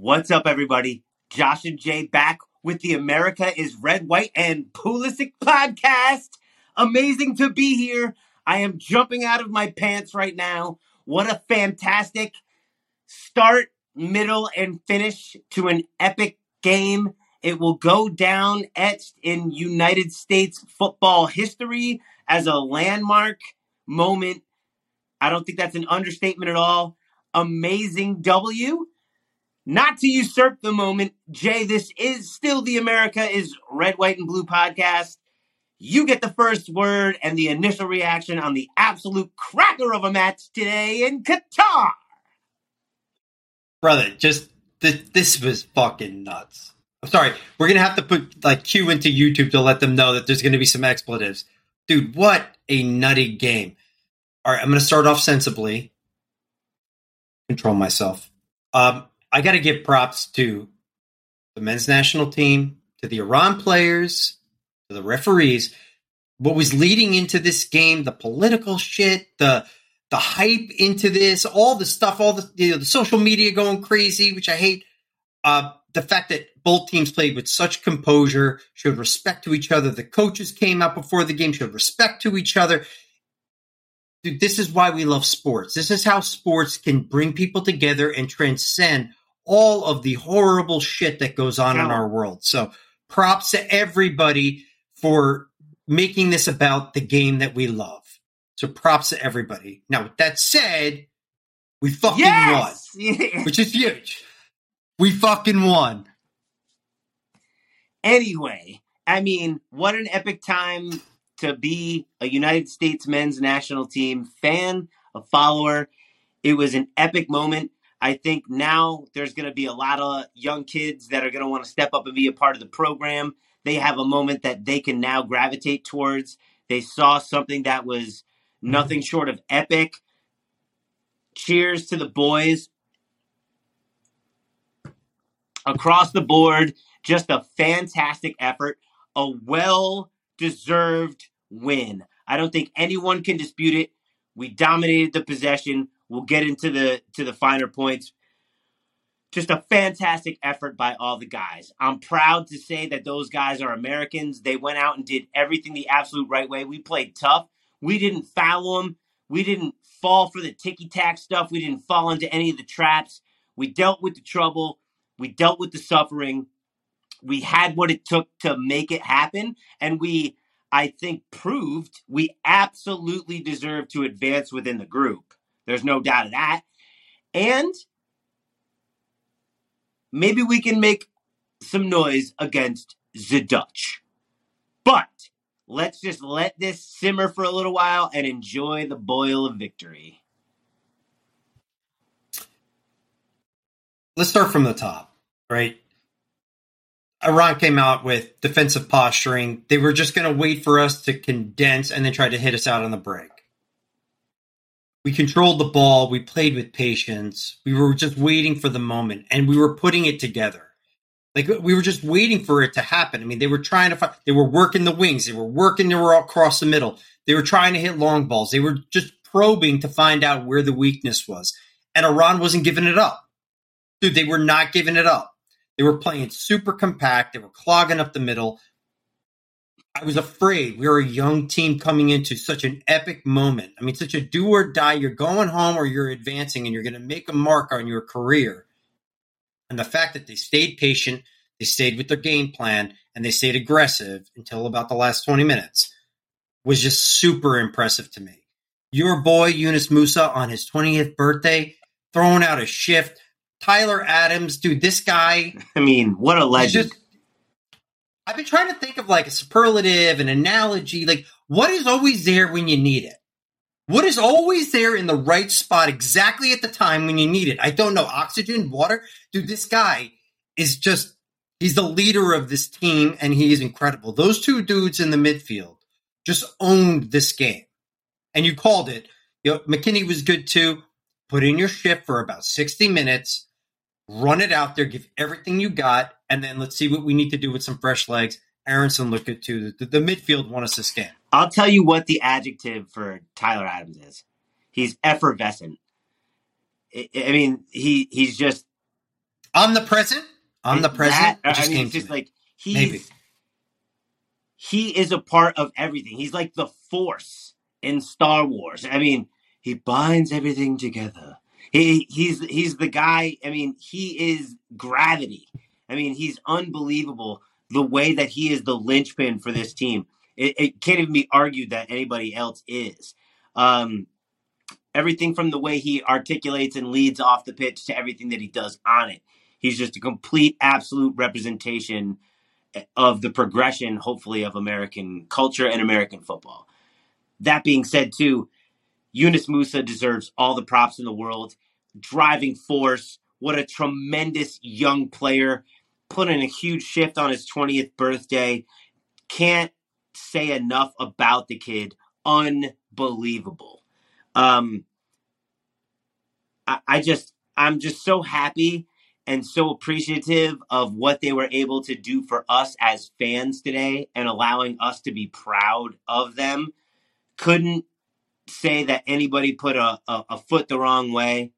What's up, everybody? Josh and Jay back with the America is Red, White, and Pulisic podcast. Amazing to be here. I am jumping out of my pants right now. What a fantastic start, middle, and finish to an epic game. It will go down etched in United States football history as a landmark moment. I don't think that's an understatement at all. Amazing W. Not to usurp the moment, Jay, this is still the America is Red, White, and Blue podcast. You get the first word and the initial reaction on the absolute cracker of a match today in Qatar. Brother, just th- this was fucking nuts. I'm sorry, we're gonna have to put like Q into YouTube to let them know that there's gonna be some expletives. Dude, what a nutty game. All right, I'm gonna start off sensibly. Control myself. Um, I got to give props to the men's national team, to the Iran players, to the referees. What was leading into this game, the political shit, the the hype into this, all the stuff, all the you know, the social media going crazy, which I hate. Uh, the fact that both teams played with such composure, showed respect to each other. The coaches came out before the game, showed respect to each other. Dude, this is why we love sports. This is how sports can bring people together and transcend all of the horrible shit that goes on in our world. So props to everybody for making this about the game that we love. So props to everybody. Now, with that said, we fucking Yes! won, which is huge. We fucking won. Anyway, I mean, what an epic time to be a United States men's national team fan, a follower. It was an epic moment. I think now there's going to be a lot of young kids that are going to want to step up and be a part of the program. They have a moment that they can now gravitate towards. They saw something that was mm-hmm. nothing short of epic. Cheers to the boys. Across the board, just a fantastic effort, a well deserved win. I don't think anyone can dispute it. We dominated the possession. We'll get into the to the finer points. Just a fantastic effort by all the guys. I'm proud to say that those guys are Americans. They went out and did everything the absolute right way. We played tough. We didn't foul them. We didn't fall for the ticky tack stuff. We didn't fall into any of the traps. We dealt with the trouble. We dealt with the suffering. We had what it took to make it happen. And we, I think, proved we absolutely deserve to advance within the group. There's no doubt of that. And maybe we can make some noise against the Dutch. But let's just let this simmer for a little while and enjoy the boil of victory. Let's start from the top, right? Iran came out with defensive posturing. They were just going to wait for us to condense and then try to hit us out on the break. We controlled the ball. We played with patience. We were just waiting for the moment and we were putting it together. Like we were just waiting for it to happen. I mean, they were trying to find, they were working the wings. They were working, they were all across the middle. They were trying to hit long balls. They were just probing to find out where the weakness was. And Iran wasn't giving it up. Dude, they were not giving it up. They were playing super compact. They were clogging up the middle. I was afraid. We were a young team coming into such an epic moment. I mean, such a do or die. You're going home or you're advancing and you're going to make a mark on your career. And the fact that they stayed patient, they stayed with their game plan, and they stayed aggressive until about the last 20 minutes was just super impressive to me. Your boy, Yunus Musah, on his 20th birthday, throwing out a shift. Tyler Adams, dude, this guy. I mean, what a legend. I've been trying to think of like a superlative, an analogy. Like, what is always there when you need it? What is always there in the right spot exactly at the time when you need it? I don't know. Oxygen, water? Dude, this guy is just, he's the leader of this team and he is incredible. Those two dudes in the midfield just owned this game. And you called it. You know, McKennie was good too. Put in your shift for about 60 minutes, run it out there, give everything you got, and then let's see what we need to do with some fresh legs. Aaronson looked good too. The, the midfield won us this game. I'll tell you what the adjective for Tyler Adams is. He's effervescent. I, I mean, he he's just Omnipresent? Omnipresent? That, It I mean, came it's to just me. like he's Maybe. he is a part of everything. He's like the force in Star Wars. I mean, he binds everything together. He he's he's the guy. I mean, he is gravity. I mean, he's unbelievable the way that he is the linchpin for this team. It, it can't even be argued that anybody else is. Um, everything from the way he articulates and leads off the pitch to everything that he does on it. He's just a complete, absolute representation of the progression, hopefully, of American culture and American football. That being said, too, Yunus Musah deserves all the props in the world. Driving force, what a tremendous young player. Put in a huge shift on his 20th birthday. Can't say enough about the kid. Unbelievable. Um, I, I just, I'm just so happy and so appreciative of what they were able to do for us as fans today and allowing us to be proud of them. Couldn't say that anybody put a, a, a foot the wrong way.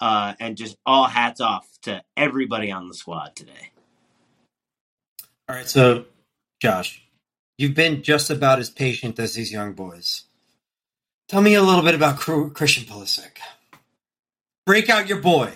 Uh, and just all hats off to everybody on the squad today. All right, so Josh, you've been just about as patient as these young boys. Tell me a little bit about Christian Pulisic. Break out your boy.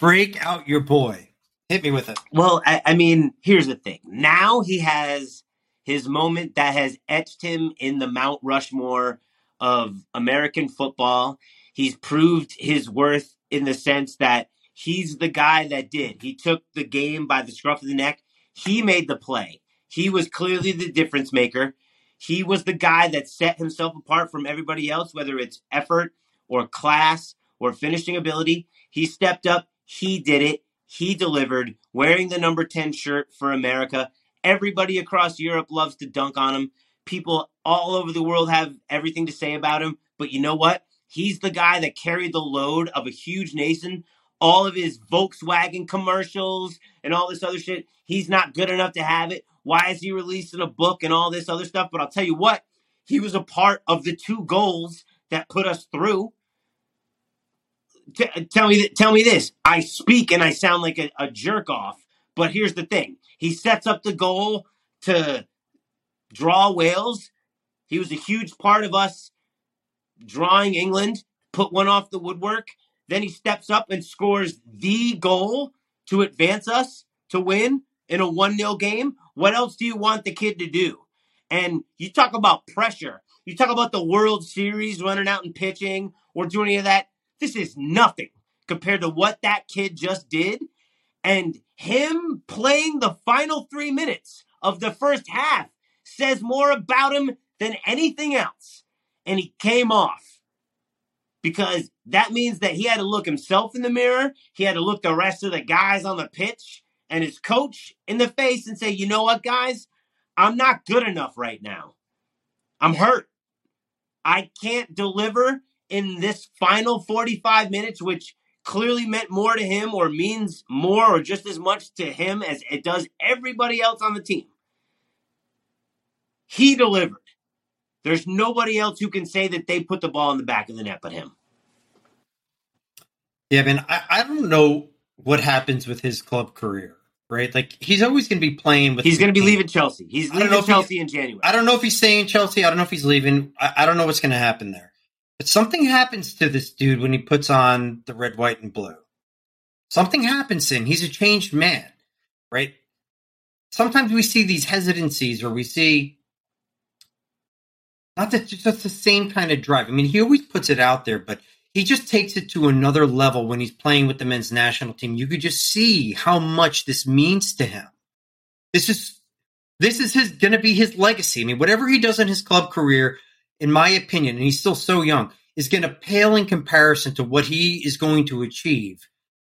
Break out your boy. Hit me with it. Well, I, I mean, here's the thing. Now he has his moment that has etched him in the Mount Rushmore of American football. He's proved his worth in the sense that he's the guy that did. He took the game by the scruff of the neck. He made the play. He was clearly the difference maker. He was the guy that set himself apart from everybody else, whether it's effort or class or finishing ability. He stepped up. He did it. He delivered, wearing the number 10 shirt for America. Everybody across Europe loves to dunk on him. People all over the world have everything to say about him. But you know what? He's the guy that carried the load of a huge nation. All of his Volkswagen commercials and all this other shit. He's not good enough to have it. Why is he releasing a book and all this other stuff? But I'll tell you what, he was a part of the two goals that put us through. T- tell me, th- tell me this. I speak and I sound like a, a jerk off, but here's the thing: he sets up the goal to draw Wales. He was a huge part of us drawing England, put one off the woodwork. Then he steps up and scores the goal to advance us to win in a 1 0 game. What else do you want the kid to do? And you talk about pressure. You talk about the World Series running out and pitching or doing any of that. This is nothing compared to what that kid just did. And him playing the final three minutes of the first half says more about him than anything else. And he came off because that means that he had to look himself in the mirror. He had to look the rest of the guys on the pitch and his coach in the face and say, you know what, guys? I'm not good enough right now. I'm hurt. I can't deliver in this final 45 minutes, which clearly meant more to him or means more or just as much to him as it does everybody else on the team. He delivered. There's nobody else who can say that they put the ball in the back of the net but him. Yeah, man, I, I don't know what happens with his club career, right? Like he's always going to be playing with. He's going to be team. leaving Chelsea. He's I don't know leaving if he- Chelsea in January. I don't know if he's staying Chelsea. I don't know if he's leaving. I, I don't know what's going to happen there. But something happens to this dude when he puts on the red, white, and blue. Something happens to him. He's a changed man, right? Sometimes we see these hesitancies or we see not that just the same kind of drive. I mean, he always puts it out there, but he just takes it to another level when he's playing with the men's national team. You could just see how much this means to him. This is this is his going to be his legacy. I mean, whatever he does in his club career, in my opinion, and he's still so young, is going to pale in comparison to what he is going to achieve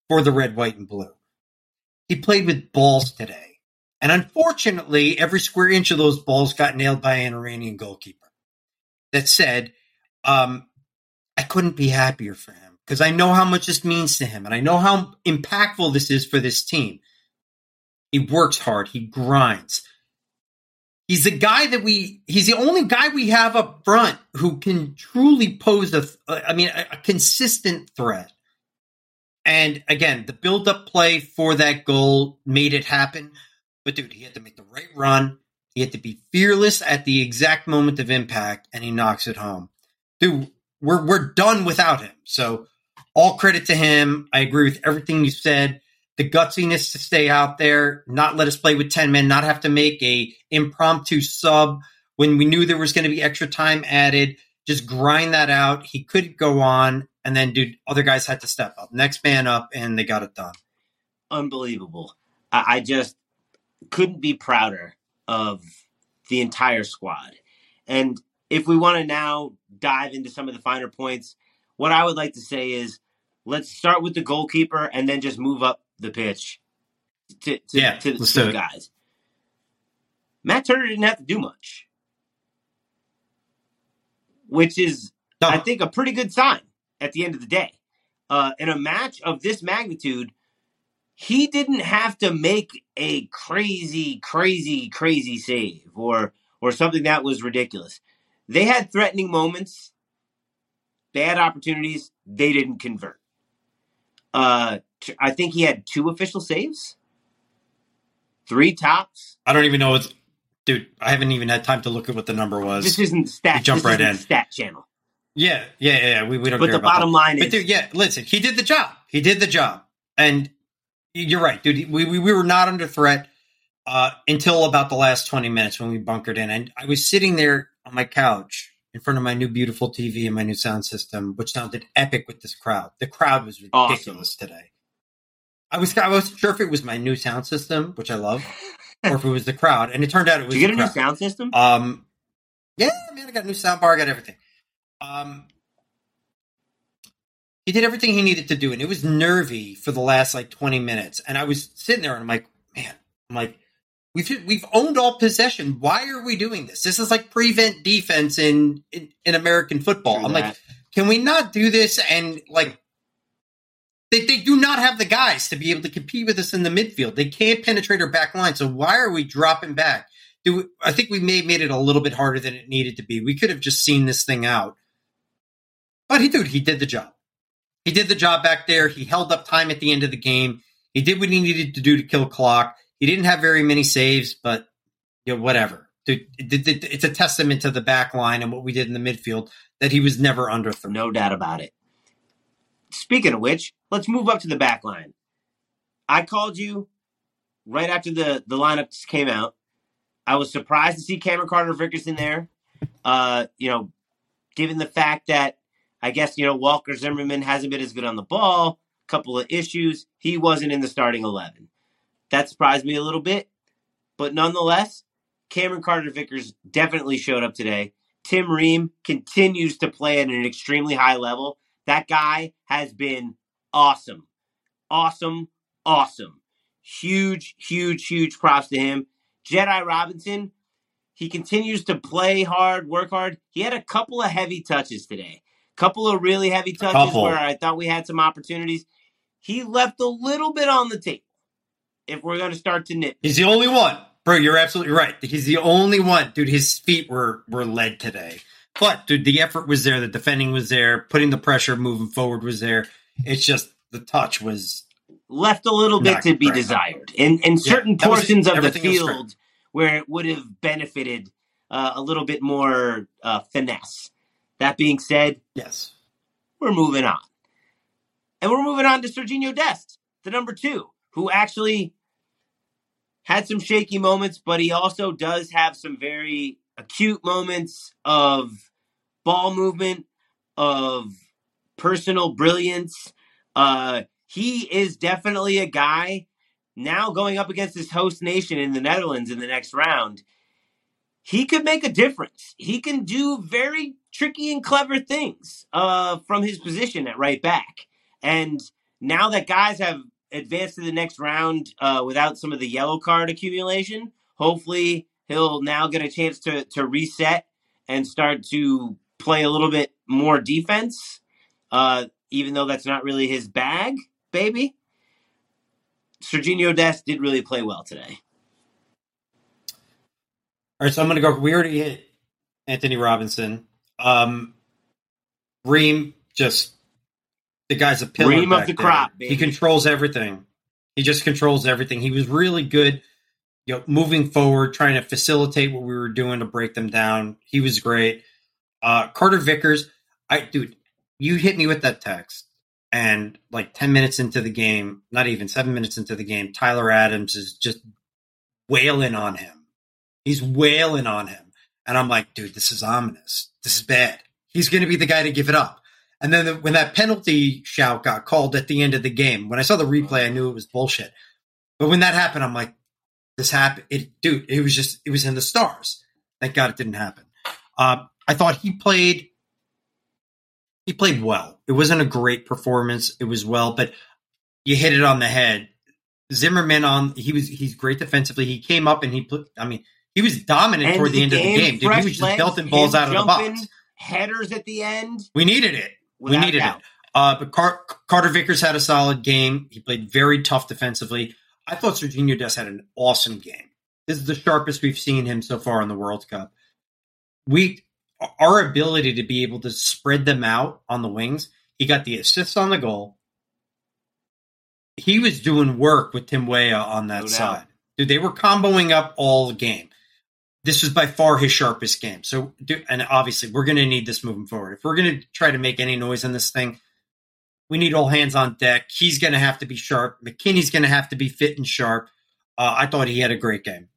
for the red, white, and blue. He played with balls today. And unfortunately, every square inch of those balls got nailed by an Iranian goalkeeper. That said, um, I couldn't be happier for him because I know how much this means to him and I know how impactful this is for this team. He works hard, he grinds. He's the guy that we, he's the only guy we have up front who can truly pose a, I mean, a, a consistent threat. And again, the build up play for that goal made it happen. But dude, he had to make the right run. He had to be fearless at the exact moment of impact, and he knocks it home. Dude, we're we're done without him. So all credit to him. I agree with everything you said. The gutsiness to stay out there, not let us play with 10 men, not have to make a impromptu sub when we knew there was going to be extra time added. Just grind that out. He couldn't go on. And then, dude, other guys had to step up. Next man up, and they got it done. Unbelievable. I, I just couldn't be prouder of the entire squad. And if we want to now dive into some of the finer points, what I would like to say is let's start with the goalkeeper and then just move up the pitch to, to, Yeah, to, let's to the guys. Matt Turner didn't have to do much, which is, No, I think, a pretty good sign at the end of the day. Uh, in a match of this magnitude, he didn't have to make a crazy, crazy, crazy save or or something that was ridiculous. They had threatening moments. They had opportunities. They didn't convert. Uh, t- I think he had two official saves, three tops. I don't even know what's. Dude, I haven't even had time to look at what the number was. This isn't stat. You jump this right isn't in. Stat channel. Yeah, yeah, yeah. We, we don't But the bottom that. line But is, dude, yeah, listen, he did the job. He did the job, and you're right, dude. We we, we were not under threat uh, until about the last 20 minutes when we bunkered in, and I was sitting there on my couch in front of my new beautiful TV and my new sound system, which sounded epic with this crowd. The crowd was Awesome. ridiculous today. I was I wasn't sure if it was my new sound system, which I love, or if it was the crowd, and it turned out it was did you get a the new sound system? Um, yeah, man, I got a new sound bar, I got everything. Um, he did everything he needed to do, and it was nervy for the last like twenty minutes. And I was sitting there, and I'm like, man, I'm like, we've we've owned all possession. Why are we doing this? This is like prevent defense in in, in American football. I'm like, can we not do this? And like, they, they do not have the guys to be able to compete with us in the midfield. They can't penetrate our back line. So why are we dropping back? Do we, I think we may have made it a little bit harder than it needed to be. We could have just seen this thing out. But he, dude, he did the job. He did the job back there. He held up time at the end of the game. He did what he needed to do to kill clock. He didn't have very many saves, but you know, whatever. It's a testament to the back line and what we did in the midfield that he was never under threat. No doubt about it. Speaking of which, let's move up to the back line. I called you right after the, the lineups came out. I was surprised to see Cameron Carter Vickers in there. Uh, you know, given the fact that I guess, you know, Walker Zimmerman hasn't been as good on the ball, couple of issues, he wasn't in the starting 11. That surprised me a little bit. But nonetheless, Cameron Carter Vickers definitely showed up today. Tim Ream continues to play at an extremely high level. That guy has been awesome. Awesome. Awesome. Huge, huge, huge props to him. Jedi Robinson, he continues to play hard, work hard. He had a couple of heavy touches today. Couple of really heavy touches Couple. where I thought we had some opportunities. He left a little bit on the table. If we're going to start to nit, He's the only one. Bro, you're absolutely right. He's the only one. Dude, his feet were were led today. But dude, the effort was there, the defending was there, putting the pressure moving forward was there. It's just the touch was left a little bit to be great. desired in in certain was portions of the Everything else great. field where it would have benefited uh, a little bit more uh, finesse. That being said, yes. we're moving on, and we're moving on to Serginho Dest, the number two, who actually had some shaky moments, but he also does have some very acute moments of ball movement, of personal brilliance. Uh, he is definitely a guy now going up against his host nation in the Netherlands in the next round. He could make a difference. He can do very tricky and clever things uh, from his position at right back. And now that guys have advanced to the next round uh, without some of the yellow card accumulation, hopefully he'll now get a chance to, to reset and start to play a little bit more defense, uh, even though that's not really his bag, baby. Serginho Dest did really play well today. All right, so I'm gonna go we already hit Anthony Robinson. Um Ream just the guy's a pillar. Of the there. crop, He controls everything. He just controls everything. He was really good, you know, moving forward, trying to facilitate what we were doing to break them down. He was great. Uh, Carter Vickers, I dude, you hit me with that text, and like ten minutes into the game, not even seven minutes into the game, Tyler Adams is just wailing on him. He's wailing on him, and I'm like, dude, this is ominous. This is bad. He's going to be the guy to give it up. And then the, when that penalty shout got called at the end of the game, when I saw the replay, I knew it was bullshit. But when that happened, I'm like, this happened. It, dude, it was just, it was in the stars. Thank God it didn't happen. Uh, I thought he played, he played well. It wasn't a great performance. It was well, but you hit it on the head. Zimmerman on, he was, he's great defensively. He came up and he put, I mean, he was dominant toward the the end of the game, game. Dude, he was just legs, belting balls out of the box. Headers at the end. We needed it. we needed doubt. it. Uh, but Car- Carter Vickers had a solid game. He played very tough defensively. I thought Serginho Dest had an awesome game. This is the sharpest we've seen him so far in the World Cup. We, our ability to be able to spread them out on the wings. He got the assists on the goal. He was doing work with Tim Weah on that No side. Dude, they were comboing up all game. This was by far his sharpest game. So, and obviously, we're going to need this moving forward. If we're going to try to make any noise in this thing, we need all hands on deck. He's going to have to be sharp. McKennie's going to have to be fit and sharp. Uh, I thought he had a great game.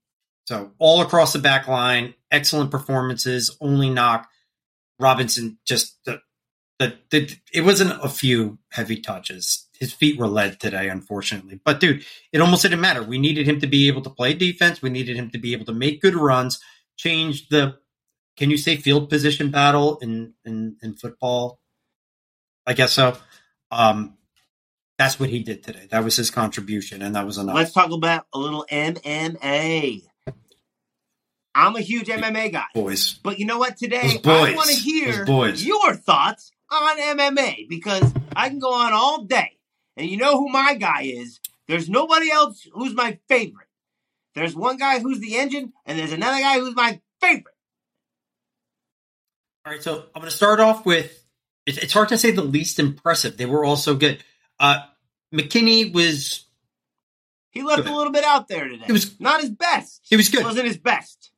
So all across the back line, excellent performances. Only knock Robinson just the, the, the it wasn't a few heavy touches. His feet were led today, unfortunately. But dude, it almost didn't matter. We needed him to be able to play defense. We needed him to be able to make good runs, change the can you say field position battle in in, in football? I guess so. Um, that's what he did today. That was his contribution, and that was enough. Let's talk about a little MMA. I'm a huge MMA guy. boys. But you know what? Today. I want to hear boys. your thoughts on MMA because I can go on all day. And you know who my guy is. There's nobody else who's my favorite. There's one guy who's the engine, and there's another guy who's my favorite. All right, so I'm going to start off with. It's, it's hard to say the least impressive. They were all so good. Uh, McKennie was He left Good. a little bit out there today. It was- not his best. he was good. It wasn't his best.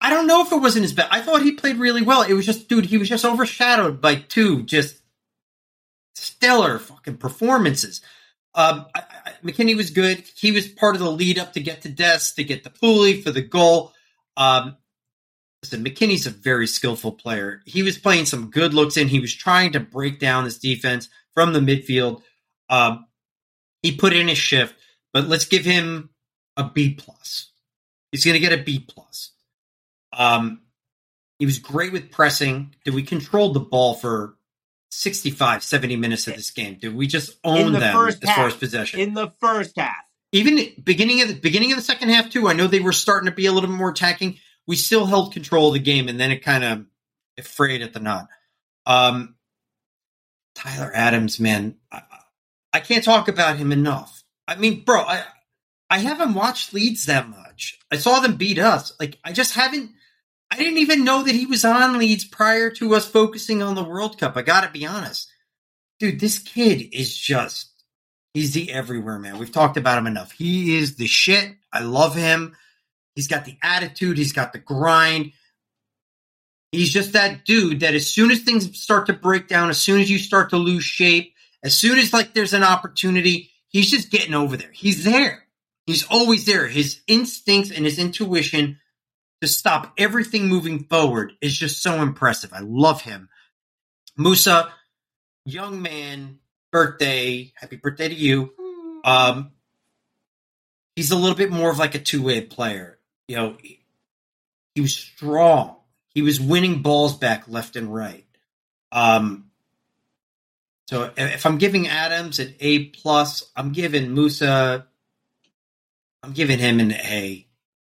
I don't know if it wasn't his best. I thought he played really well. It was just, dude, he was just overshadowed by two just stellar fucking performances. Um, I, I, McKennie was good. He was part of the lead up to get to Dest to get the pulley for the goal. Um, listen, McKennie's a very skillful player. He was playing some good looks in. He was trying to break down this defense from the midfield. Um, he put in his shift, but let's give him a B plus. He's going to get a B plus. Um, he was great with pressing. Did we control the ball for 65, 70 minutes of this game? Did we just own the them first as far as possession? In the first half. Even beginning of the beginning of the second half too. I know they were starting to be a little bit more attacking. We still held control of the game, and then it kind of it frayed at the knot. Um, Tyler Adams, man, I, I can't talk about him enough. I mean, bro, I I haven't watched Leeds that much. I saw them beat us. Like I just haven't. I didn't even know that he was on Leeds prior to us focusing on the World Cup. I got to be honest, dude. This kid is just. He's the everywhere man. We've talked about him enough. He is the shit. I love him. He's got the attitude. He's got the grind. He's just that dude that as soon as things start to break down, as soon as you start to lose shape, as soon as like there's an opportunity, he's just getting over there. He's there. He's always there. His instincts and his intuition to stop everything moving forward is just so impressive. I love him. Musah, young man, birthday, happy birthday to you. Um, he's a little bit more of like a two way player. You know, he, he was strong. He was winning balls back left and right. Um, so if I'm giving Adams an A plus, I'm giving Musah. I'm giving him an A.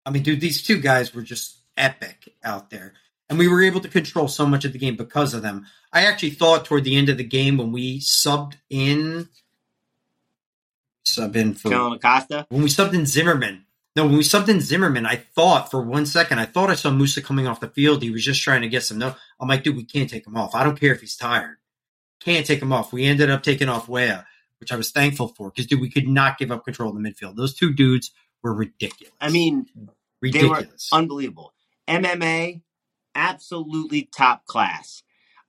I mean, dude, these two guys were just epic out there, and we were able to control so much of the game because of them. I actually thought toward the end of the game when we subbed in, sub in for Kellyn Acosta. when we subbed in Zimmerman, No, when we subbed in Zimmerman, I thought for one second, I thought I saw Musah coming off the field. He was just trying to get some. No, I'm like, dude, we can't take him off. I don't care if he's tired. Can't take him off. We ended up taking off Weah, which I was thankful for because, dude, we could not give up control in the midfield. Those two dudes were ridiculous. I mean, ridiculous. They were unbelievable. MMA, absolutely top class.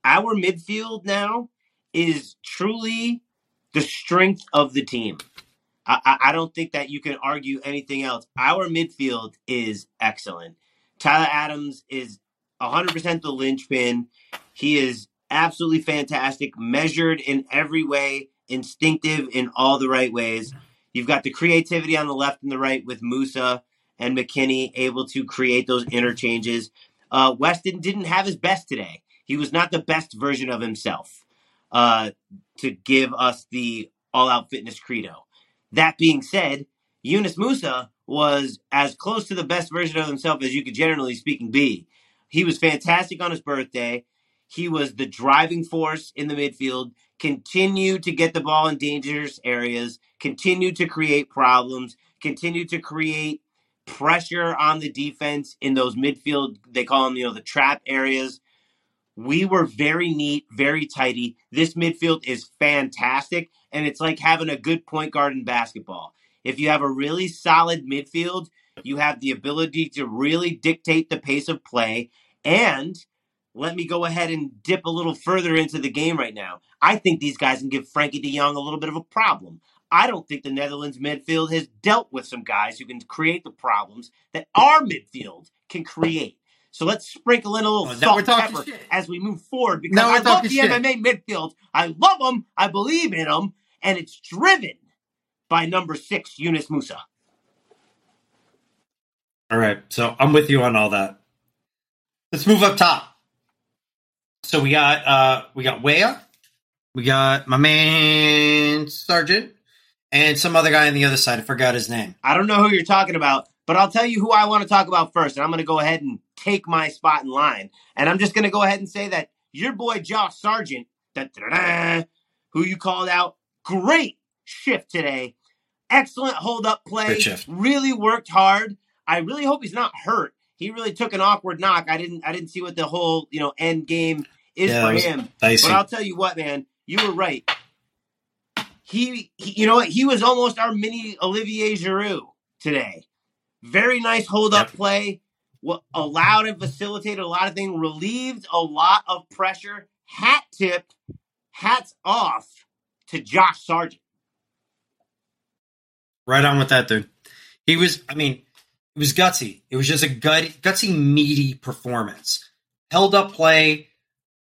Our midfield now is truly the strength of the team. I, I don't think that you can argue anything else. Our midfield is excellent. Tyler Adams is 100% the linchpin. He is absolutely fantastic, measured in every way, instinctive in all the right ways. You've got the creativity on the left and the right with Musah and McKennie able to create those interchanges. Uh, Weston didn't have his best today. He was not the best version of himself uh, to give us the all out fitness credo. That being said, Yunus Musah was as close to the best version of himself as you could generally speaking be. He was fantastic on his birthday. He was the driving force in the midfield, continued to get the ball in dangerous areas, continued to create problems, continued to create pressure on the defense in those midfield, they call them, you know, the trap areas. We were very neat, very tidy. This midfield is fantastic, and it's like having a good point guard in basketball. If you have a really solid midfield, you have the ability to really dictate the pace of play. And let me go ahead and dip a little further into the game right now. I think these guys can give Frenkie de Jong a little bit of a problem. I don't think the Netherlands midfield has dealt with some guys who can create the problems that our midfield can create. So let's sprinkle in a little oh, salt pepper shit. as we move forward because I love the shit. MMA midfield. I love them. I believe in them, and it's driven by number six Yunus Musah. All right, so I'm with you on all that. Let's move up top. So we got uh we got Weah, we got my man Sargent, and some other guy on the other side. I forgot his name. I don't know who you're talking about, but I'll tell you who I want to talk about first, and I'm going to go ahead and take my spot in line. And I'm just going to go ahead and say that your boy Josh Sargent, who you called out, great shift today. Excellent hold up play. Really worked hard. I really hope he's not hurt. He really took an awkward knock. I didn't I didn't see what the whole, you know, end game is yeah, for him. Dicey. But I'll tell you what, man, you were right. He, he, you know what? He was almost our mini Olivier Giroud today. Very nice hold up play what allowed and facilitated a lot of things, relieved a lot of pressure. Hat tip, hats off to Josh Sargent. Right on with that, dude. He was, I mean, it was gutsy. It was just a gut, gutsy, meaty performance. Held up play.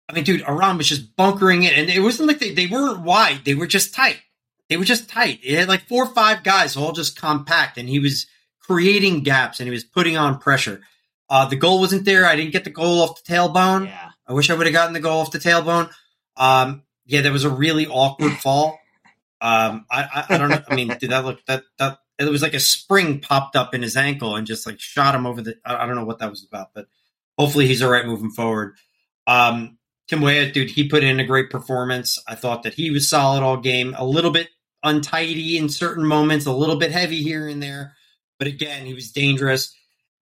I mean, dude, Iran was just bunkering it, and it wasn't like they, they weren't wide. They were just tight. They were just tight. It had like four or five guys all just compact, and he was creating gaps and he was putting on pressure. Uh, the goal wasn't there. I didn't get the goal off the tailbone. Yeah. I wish I would have gotten the goal off the tailbone. Um, yeah, that was a really awkward fall. Um, I, I, I, don't know. I mean, did that look that that it was like a spring popped up in his ankle and just like shot him over the. I, I don't know what that was about, but hopefully he's all right moving forward. Um, Tim Weah, dude, he put in a great performance. I thought that he was solid all game. A little bit untidy in certain moments, a little bit heavy here and there, but again, he was dangerous.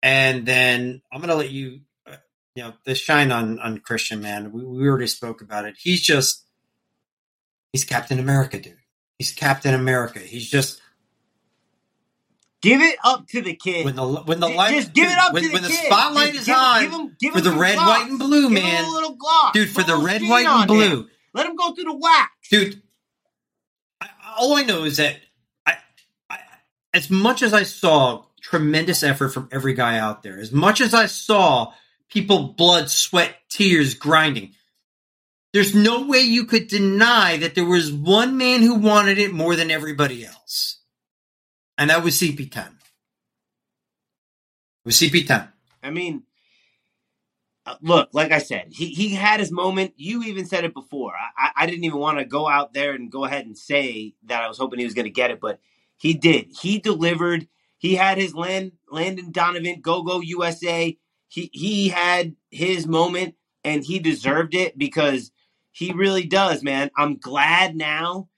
And then I'm going to let you, uh, you know, the shine on on Christian man. We, we already spoke about it. He's just, he's Captain America, dude. He's Captain America. He's just. Give it up to the kid. When the when the light, just give it up when, to the when the spotlight just is give, on give him, give for the red, gloss. white, and blue, give man. Dude, for the red, white, and blue. Let him go through the wax, dude. All I know is that I, I, as much as I saw tremendous effort from every guy out there. As much as I saw people blood, sweat, tears grinding, there's no way you could deny that there was one man who wanted it more than everybody else. And that was CP10. It was CP10. I mean, look, like I said, he, he had his moment. You even said it before. I, I didn't even want to go out there and go ahead and say that I was hoping he was going to get it, but he did. He delivered. He had his land Landon Donovan Go Go USA. He he had his moment and he deserved it because he really does, man. I'm glad now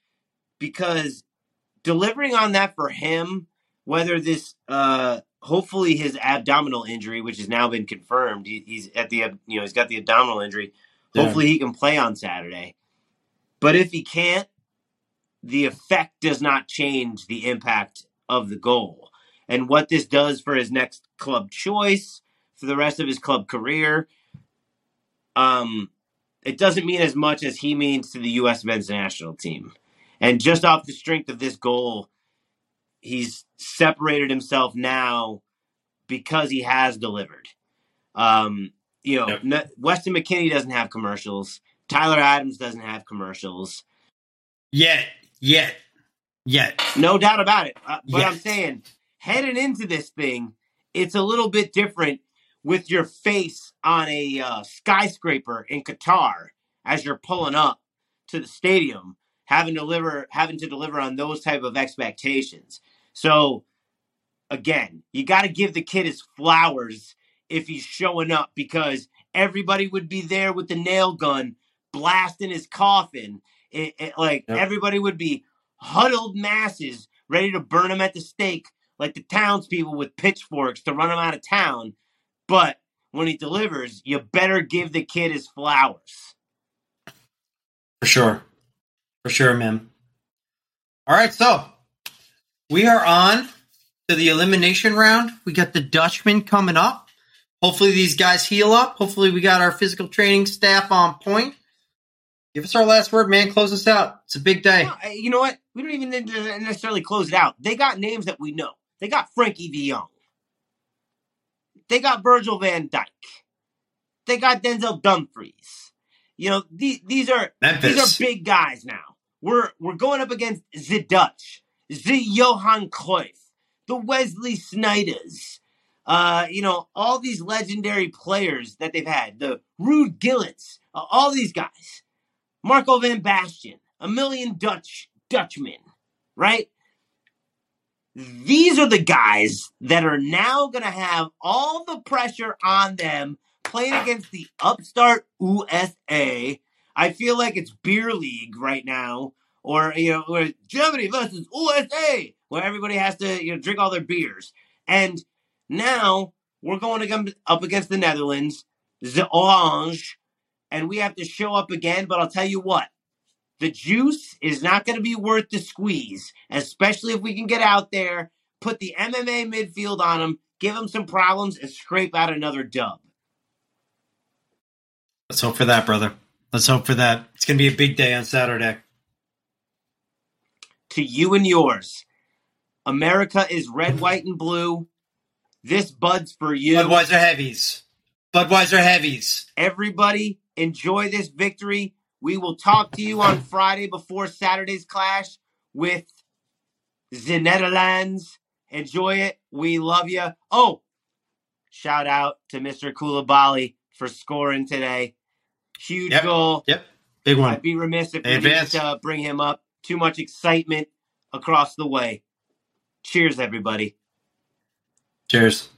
because delivering on that for him whether this, uh, hopefully his abdominal injury, which has now been confirmed, he, he's at the, you know, he's got the abdominal injury. Yeah. Hopefully he can play on Saturday. But if he can't, the effect does not change the impact of the goal. And what this does for his next club choice, for the rest of his club career, um, it doesn't mean as much as he means to the U.S. men's national team. And just off the strength of this goal, he's separated himself now because he has delivered. Um, you know, no- Weston McKennie doesn't have commercials. Tyler Adams doesn't have commercials. Yet, yet, yet. No doubt about it. Uh, but I'm saying, heading into this thing, it's a little bit different with your face on a uh, skyscraper in Qatar as you're pulling up to the stadium, having to deliver, having to deliver on those type of expectations. So, again, you got to give the kid his flowers if he's showing up because everybody would be there with the nail gun blasting his coffin. It, it- like Yep. everybody would be huddled masses ready to burn him at the stake, like the townspeople with pitchforks to run him out of town. But when he delivers, you better give the kid his flowers. For sure. For sure, man. All right, so we are on to the elimination round. We got the Dutchman coming up. Hopefully, these guys heal up. Hopefully, we got our physical training staff on point. Give us our last word, man. Close us out. It's a big day. No, you know what? We don't even need to necessarily close it out. They got names that we know. They got Frenkie De Jong. They got Virgil van Dijk. They got Denzel Dumfries. You know, these these are Memphis. these are big guys now. We're we're going up against the Dutch, the Johan Cruyff, the Wesley Sneijders. Uh, you know, all these legendary players that they've had, the Ruud Gullits, uh, all these guys. Marco van Basten, a million Dutch Dutchmen, right? These are the guys that are now going to have all the pressure on them playing against the upstart USA. I feel like it's beer league right now, or you know, or Germany versus USA, where everybody has to you know drink all their beers. And now we're going to come up against the Netherlands, the Orange, and we have to show up again. But I'll tell you what, the juice is not going to be worth the squeeze, especially if we can get out there, put the MMA midfield on them, give them some problems, and scrape out another dub. Let's hope for that, brother. Let's hope for that. It's going to be a big day on Saturday. To you and yours, America is red, white, and blue. This bud's for you. Budweiser heavies. Budweiser heavies. Everybody, enjoy this victory. We will talk to you on Friday before Saturday's clash with the Netherlands. Enjoy it. We love you. Oh, shout out to Mr. Koulibaly for scoring today. Huge Yep. goal. Yep. Big I'd one. be remiss if we didn't uh, bring him up. Too much excitement across the way. Cheers, everybody. Cheers.